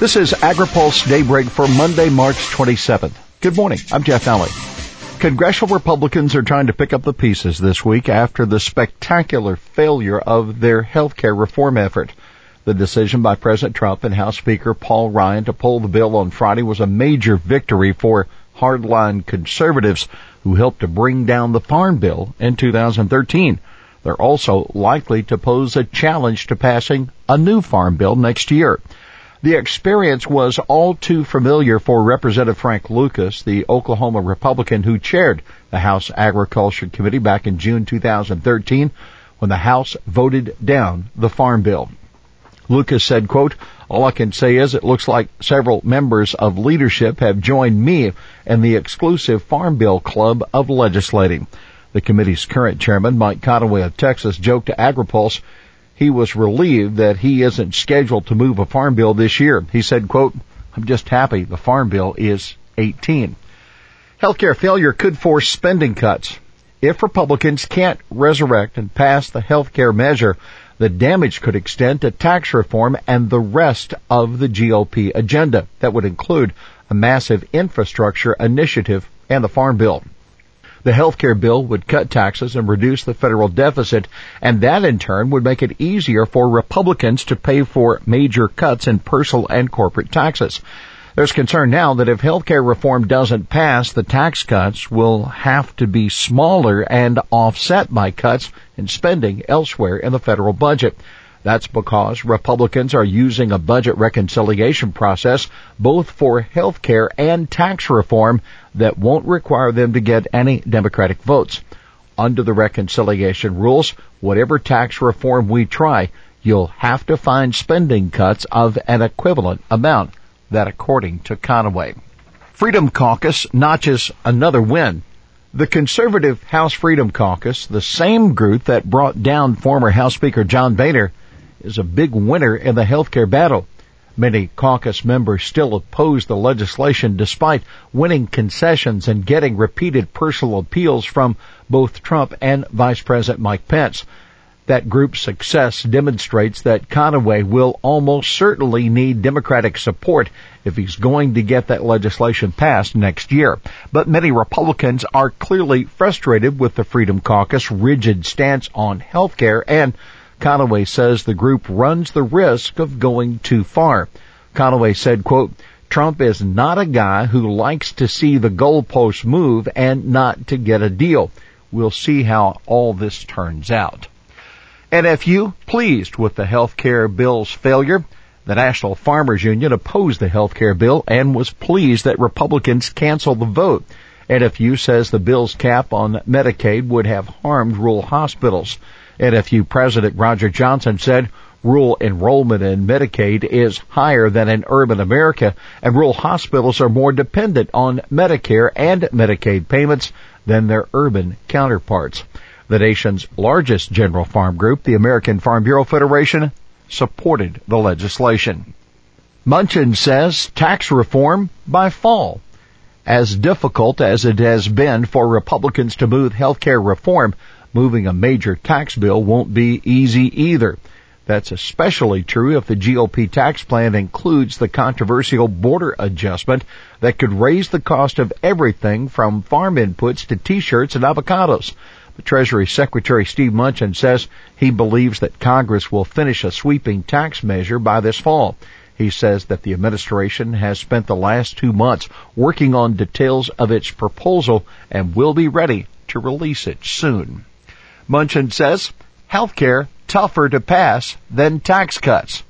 This is AgriPulse Daybreak for Monday, March 27th. Good morning. I'm Jeff Daly. Congressional Republicans are trying to pick up the pieces this week after the spectacular failure of their health care reform effort. The decision by President Trump and House Speaker Paul Ryan to pull the bill on Friday was a major victory for hardline conservatives who helped to bring down the farm bill in 2013. They're also likely to pose a challenge to passing a new farm bill next year. The experience was all too familiar for Representative Frank Lucas, the Oklahoma Republican who chaired the House Agriculture Committee back in June 2013 when the House voted down the Farm Bill. Lucas said, quote, all I can say is it looks like several members of leadership have joined me in the exclusive Farm Bill Club of legislating. The committee's current chairman, Mike Conaway of Texas, joked to AgriPulse he was relieved that he isn't scheduled to move a farm bill this year. He said, quote, I'm just happy the farm bill is 18. Healthcare failure could force spending cuts. If Republicans can't resurrect and pass the healthcare measure, the damage could extend to tax reform and the rest of the GOP agenda. That would include a massive infrastructure initiative and the farm bill. The health care bill would cut taxes and reduce the federal deficit, and that in turn would make it easier for Republicans to pay for major cuts in personal and corporate taxes. There's concern now that if health care reform doesn't pass, the tax cuts will have to be smaller and offset by cuts in spending elsewhere in the federal budget. That's because Republicans are using a budget reconciliation process both for health care and tax reform that won't require them to get any Democratic votes. Under the reconciliation rules, whatever tax reform we try, you'll have to find spending cuts of an equivalent amount. That according to Conaway. Freedom Caucus notches another win. The conservative House Freedom Caucus, the same group that brought down former House Speaker John Boehner, is a big winner in the healthcare battle. Many caucus members still oppose the legislation despite winning concessions and getting repeated personal appeals from both Trump and Vice President Mike Pence. That group's success demonstrates that Conaway will almost certainly need Democratic support if he's going to get that legislation passed next year. But many Republicans are clearly frustrated with the Freedom Caucus' rigid stance on health care and Conaway says the group runs the risk of going too far. Conaway said, quote, Trump is not a guy who likes to see the goalposts move and not to get a deal. We'll see how all this turns out. NFU pleased with the health care bill's failure. The National Farmers Union opposed the health care bill and was pleased that Republicans canceled the vote. NFU says the bill's cap on Medicaid would have harmed rural hospitals. NFU President Roger Johnson said rural enrollment in Medicaid is higher than in urban America, and rural hospitals are more dependent on Medicare and Medicaid payments than their urban counterparts. The nation's largest general farm group, the American Farm Bureau Federation, supported the legislation. Mnuchin says tax reform by fall. As difficult as it has been for Republicans to move health care reform, moving a major tax bill won't be easy either. That's especially true if the GOP tax plan includes the controversial border adjustment that could raise the cost of everything from farm inputs to t-shirts and avocados. The Treasury Secretary Steve Mnuchin says he believes that Congress will finish a sweeping tax measure by this fall. He says that the administration has spent the last two months working on details of its proposal and will be ready to release it soon. Mnuchin says, healthcare tougher to pass than tax cuts.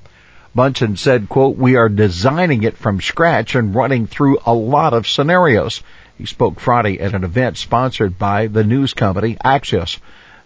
Mnuchin said, quote, we are designing it from scratch and running through a lot of scenarios. He spoke Friday at an event sponsored by the news company Axios.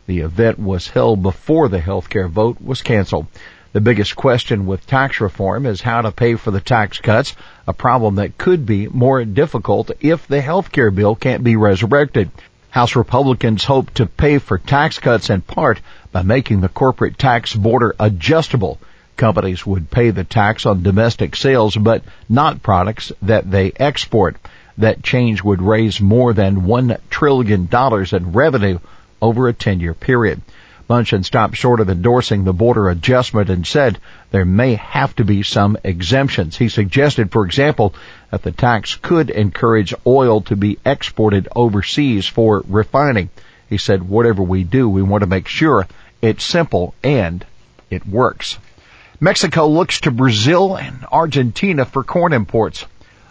The event was held before the healthcare vote was canceled. The biggest question with tax reform is how to pay for the tax cuts, a problem that could be more difficult if the healthcare bill can't be resurrected. House Republicans hope to pay for tax cuts in part by making the corporate tax border adjustable. Companies would pay the tax on domestic sales, but not products that they export. That change would raise more than $1 trillion in revenue over a 10 year period. Mnuchin stopped short of endorsing the border adjustment and said there may have to be some exemptions. He suggested, for example, that the tax could encourage oil to be exported overseas for refining. He said, whatever we do, we want to make sure it's simple and it works. Mexico looks to Brazil and Argentina for corn imports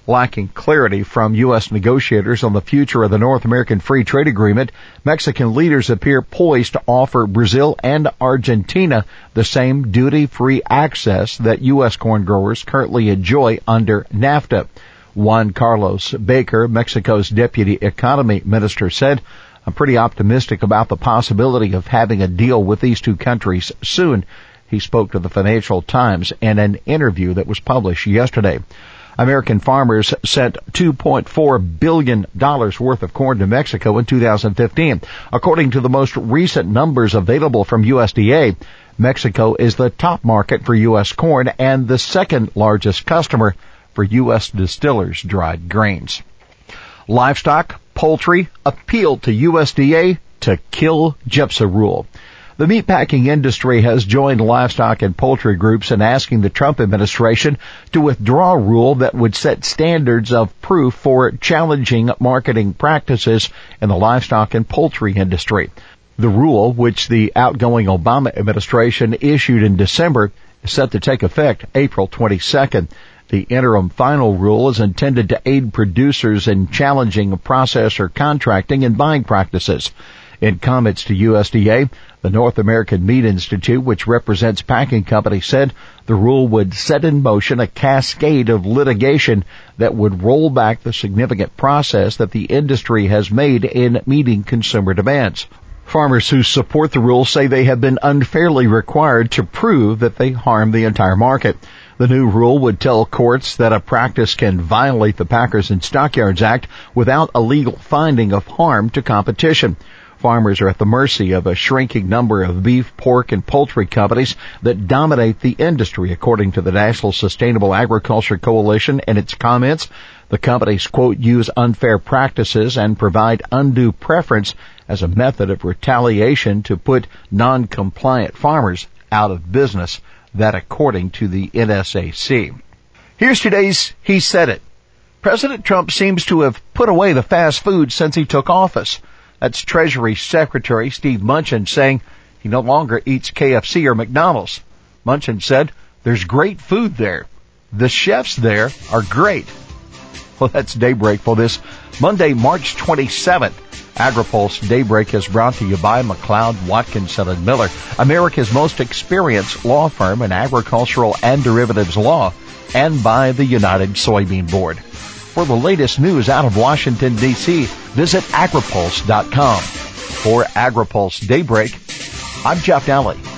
lacking clarity from U.S. negotiators on the future of the North American Free Trade Agreement, Mexican leaders appear poised to offer Brazil and Argentina the same duty-free access that U.S. corn growers currently enjoy under NAFTA. Juan Carlos Baker, Mexico's deputy economy minister, said, I'm pretty optimistic about the possibility of having a deal with these two countries soon. He spoke to the Financial Times in an interview that was published yesterday. American farmers sent $2.4 billion worth of corn to Mexico in 2015. According to the most recent numbers available from USDA, Mexico is the top market for U.S. corn and the second largest customer for U.S. distillers dried grains. Livestock, poultry appealed to USDA to kill GIPSA rule. The meatpacking industry has joined livestock and poultry groups in asking the Trump administration to withdraw a rule that would set standards of proof for challenging marketing practices in the livestock and poultry industry. The rule, which the outgoing Obama administration issued in December, is set to take effect April 22nd. The interim final rule is intended to aid producers in challenging processor contracting and buying practices. In comments to USDA, the North American Meat Institute, which represents packing companies, said the rule would set in motion a cascade of litigation that would roll back the significant process that the industry has made in meeting consumer demands. Farmers who support the rule say they have been unfairly required to prove that they harm the entire market. The new rule would tell courts that a practice can violate the Packers and Stockyards Act without a legal finding of harm to competition. Farmers are at the mercy of a shrinking number of beef, pork, and poultry companies that dominate the industry, according to the National Sustainable Agriculture Coalition in its comments. The companies, quote, use unfair practices and provide undue preference as a method of retaliation to put non-compliant farmers out of business. That according to the NSAC. Here's today's He Said It. President Trump seems to have put away the fast food since he took office. That's Treasury Secretary Steve Mnuchin saying he no longer eats KFC or McDonald's. Mnuchin said, there's great food there. The chefs there are great. Well, that's Daybreak for this Monday, March 27th. AgriPulse Daybreak is brought to you by McLeod, Watkinson and Miller, America's most experienced law firm in agricultural and derivatives law, and by the United Soybean Board. For the latest news out of Washington, D.C., visit agripulse.com. For AgriPulse Daybreak, I'm Jeff Daly.